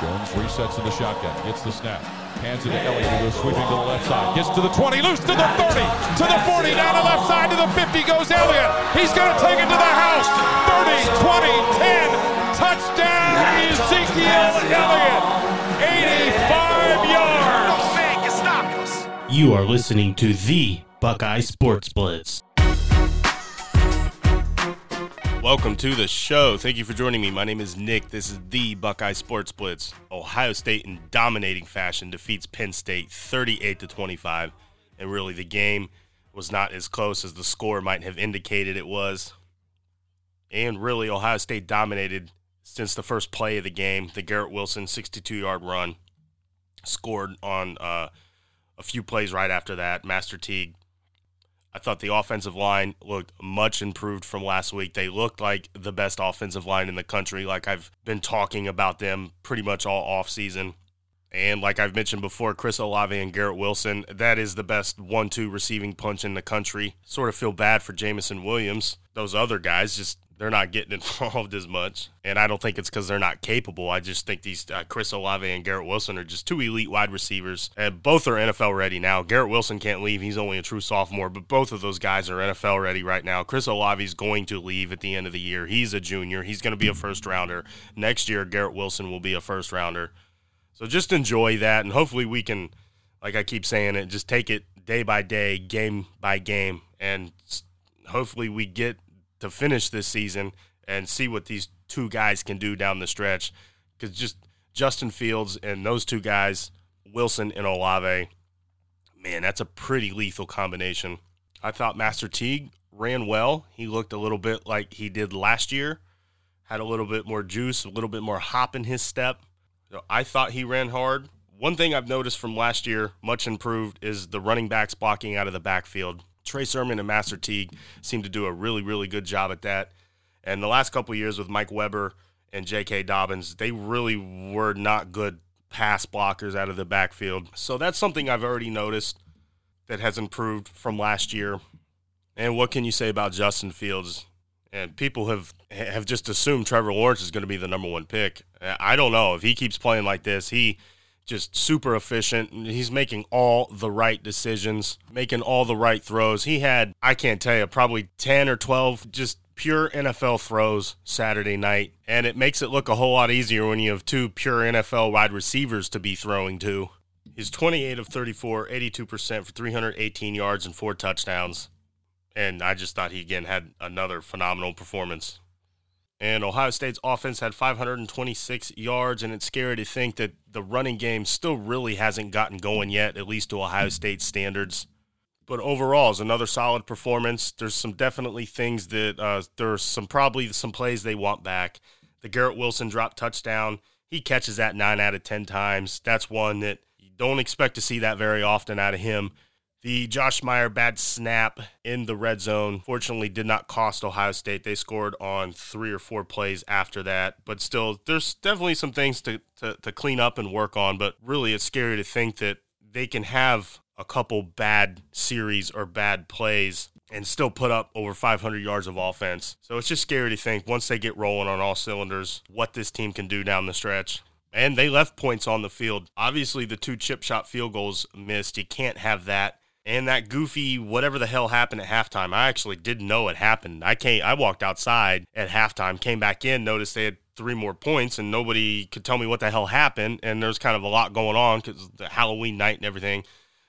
Jones resets in the shotgun, gets the snap, hands it to Elliott, who goes sweeping to the left side, gets to the 20, loose to the 30, to the 40, down the left side to the 50 goes Elliott. He's going to take it to the house. 30, 20, 10, touchdown Ezekiel Elliott. 85 yards. You are listening to the Buckeye Sports Blitz. Welcome to the show. Thank you for joining me. My name is Nick. This is the Buckeye Sports Blitz. Ohio State in dominating fashion defeats Penn State 38 to 25. And really the game was not as close as the score might have indicated it was. And really Ohio State dominated since the first play of the game, the Garrett Wilson 62-yard run scored on uh, a few plays right after that. Master Teague I thought the offensive line looked much improved from last week. They looked like the best offensive line in the country, like I've been talking about them pretty much all offseason. And like I've mentioned before, Chris Olave and Garrett Wilson, that is the best one two receiving punch in the country. Sort of feel bad for Jameson Williams. Those other guys just they're not getting involved as much. And I don't think it's because they're not capable. I just think these uh, Chris Olave and Garrett Wilson are just two elite wide receivers. And both are NFL ready now. Garrett Wilson can't leave. He's only a true sophomore, but both of those guys are NFL ready right now. Chris Olave is going to leave at the end of the year. He's a junior. He's going to be a first rounder. Next year, Garrett Wilson will be a first rounder. So just enjoy that. And hopefully we can, like I keep saying it, just take it day by day, game by game. And hopefully we get to finish this season and see what these two guys can do down the stretch. Because just Justin Fields and those two guys, Wilson and Olave, man, that's a pretty lethal combination. I thought Master Teague ran well. He looked a little bit like he did last year, had a little bit more juice, a little bit more hop in his step. I thought he ran hard. One thing I've noticed from last year, much improved, is the running backs blocking out of the backfield. Trey Sermon and Master Teague seem to do a really, really good job at that. And the last couple years with Mike Weber and J.K. Dobbins, they really were not good pass blockers out of the backfield. So that's something I've already noticed that has improved from last year. And what can you say about Justin Fields? And people have have just assumed Trevor Lawrence is going to be the number one pick. I don't know if he keeps playing like this. He just super efficient. He's making all the right decisions, making all the right throws. He had, I can't tell you, probably 10 or 12 just pure NFL throws Saturday night. And it makes it look a whole lot easier when you have two pure NFL wide receivers to be throwing to. He's 28 of 34, 82% for 318 yards and four touchdowns. And I just thought he again had another phenomenal performance. And Ohio State's offense had 526 yards, and it's scary to think that the running game still really hasn't gotten going yet, at least to Ohio State standards. But overall, it's another solid performance. There's some definitely things that uh, there's some probably some plays they want back. The Garrett Wilson drop touchdown, he catches that nine out of ten times. That's one that you don't expect to see that very often out of him. The Josh Meyer bad snap in the red zone fortunately did not cost Ohio State. They scored on three or four plays after that, but still, there's definitely some things to, to, to clean up and work on. But really, it's scary to think that they can have a couple bad series or bad plays and still put up over 500 yards of offense. So it's just scary to think once they get rolling on all cylinders, what this team can do down the stretch. And they left points on the field. Obviously, the two chip shot field goals missed. You can't have that and that goofy whatever the hell happened at halftime. I actually didn't know it happened. I came, I walked outside at halftime, came back in, noticed they had three more points, and nobody could tell me what the hell happened. And there's kind of a lot going on because the Halloween night and everything.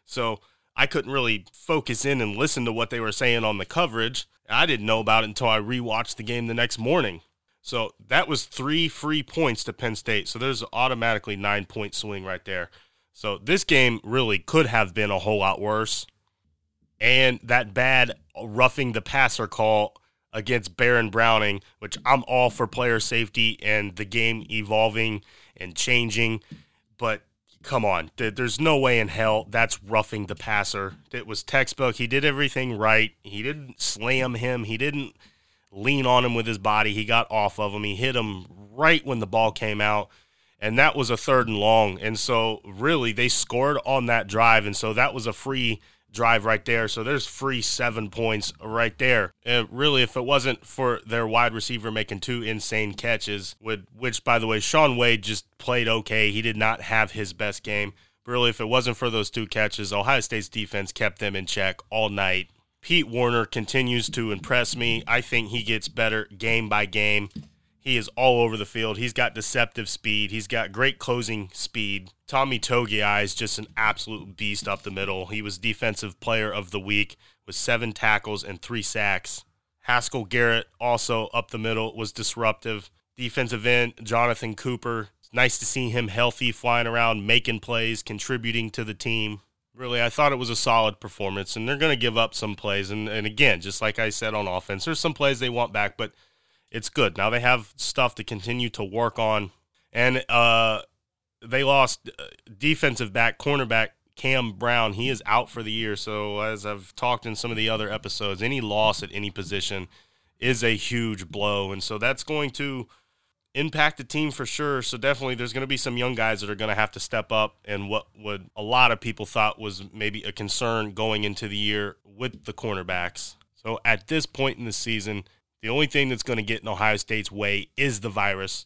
So I couldn't really focus in and listen to what they were saying on the coverage. I didn't know about it until I rewatched the game the next morning. So that was three free points to Penn State. So there's automatically nine point swing right there. So this game really could have been a whole lot worse. And that bad roughing the passer call against Baron Browning, which I'm all for player safety and the game evolving and changing. But come on, there's no way in hell that's roughing the passer. It was textbook. He did everything right. He didn't slam him. He didn't lean on him with his body. He got off of him. He hit him right when the ball came out and that was a third and long. And so, really, they scored on that drive. And so, that was a free drive right there. So there's free seven points right there. Uh, really, if it wasn't for their wide receiver making two insane catches, with, which, by the way, Shaun Wade just played okay. He did not have his best game. But really, if it wasn't for those two catches, Ohio State's defense kept them in check all night. Pete Werner continues to impress me. I think he gets better game by game. He is all over the field. He's got deceptive speed. He's got great closing speed. Tommy Togiai is just an absolute beast up the middle. He was defensive player of the week with seven tackles and three sacks. Haskell Garrett also up the middle was disruptive. Defensive end Jonathan Cooper. nice to see him healthy, flying around, making plays, contributing to the team. Really, I thought it was a solid performance, and they're going to give up some plays. And, and again, just like I said on offense, there's some plays they want back, but – it's good. Now they have stuff to continue to work on. And uh, they lost uh, defensive back, cornerback Cam Brown. He is out for the year. So, as I've talked in some of the other episodes, any loss at any position is a huge blow. And so that's going to impact the team for sure. So, definitely, there's going to be some young guys that are going to have to step up. And what would a lot of people thought was maybe a concern going into the year with the cornerbacks. So, at this point in the season, the only thing that's going to get in Ohio State's way is the virus.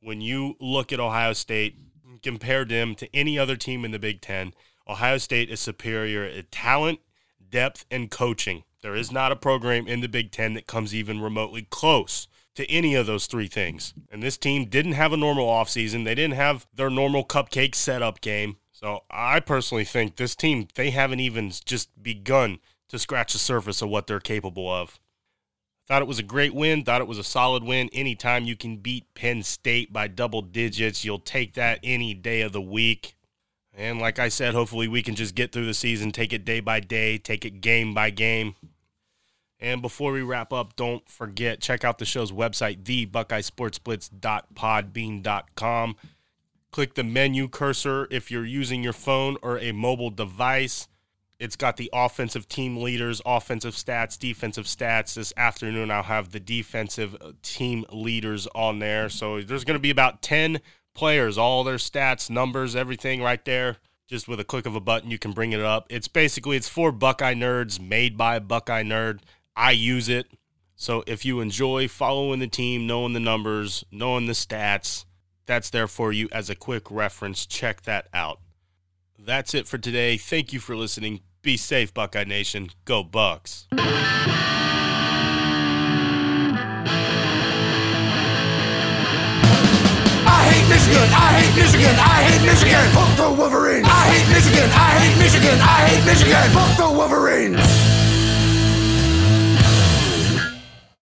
When you look at Ohio State, compare them to any other team in the Big Ten, Ohio State is superior at talent, depth, and coaching. There is not a program in the Big Ten that comes even remotely close to any of those three things. And this team didn't have a normal offseason. They didn't have their normal cupcake setup game. So I personally think this team, they haven't even just begun to scratch the surface of what they're capable of. Thought it was a great win. Thought it was a solid win. Anytime you can beat Penn State by double digits, you'll take that any day of the week. And like I said, hopefully we can just get through the season, take it day by day, take it game by game. And before we wrap up, don't forget, check out the show's website, thebuckeyesportsblitz.podbean.com. Click the menu cursor if you're using your phone or a mobile device. It's got the offensive team leaders, offensive stats, defensive stats. This afternoon, I'll have the defensive uh, team leaders on there. So there's going to be about 10 players, all their stats, numbers, everything right there. Just with a click of a button, you can bring it up. It's basically it's for Buckeye nerds, made by a Buckeye nerd. I use it. So if you enjoy following the team, knowing the numbers, knowing the stats, that's there for you as a quick reference. Check that out. That's it for today. Thank you for listening. Be safe, Buckeye Nation. Go Bucks. I hate Michigan. I hate Michigan. I hate Michigan. Fuck the Wolverines. I hate Michigan. I hate Michigan. I hate Michigan. Fuck the Wolverines.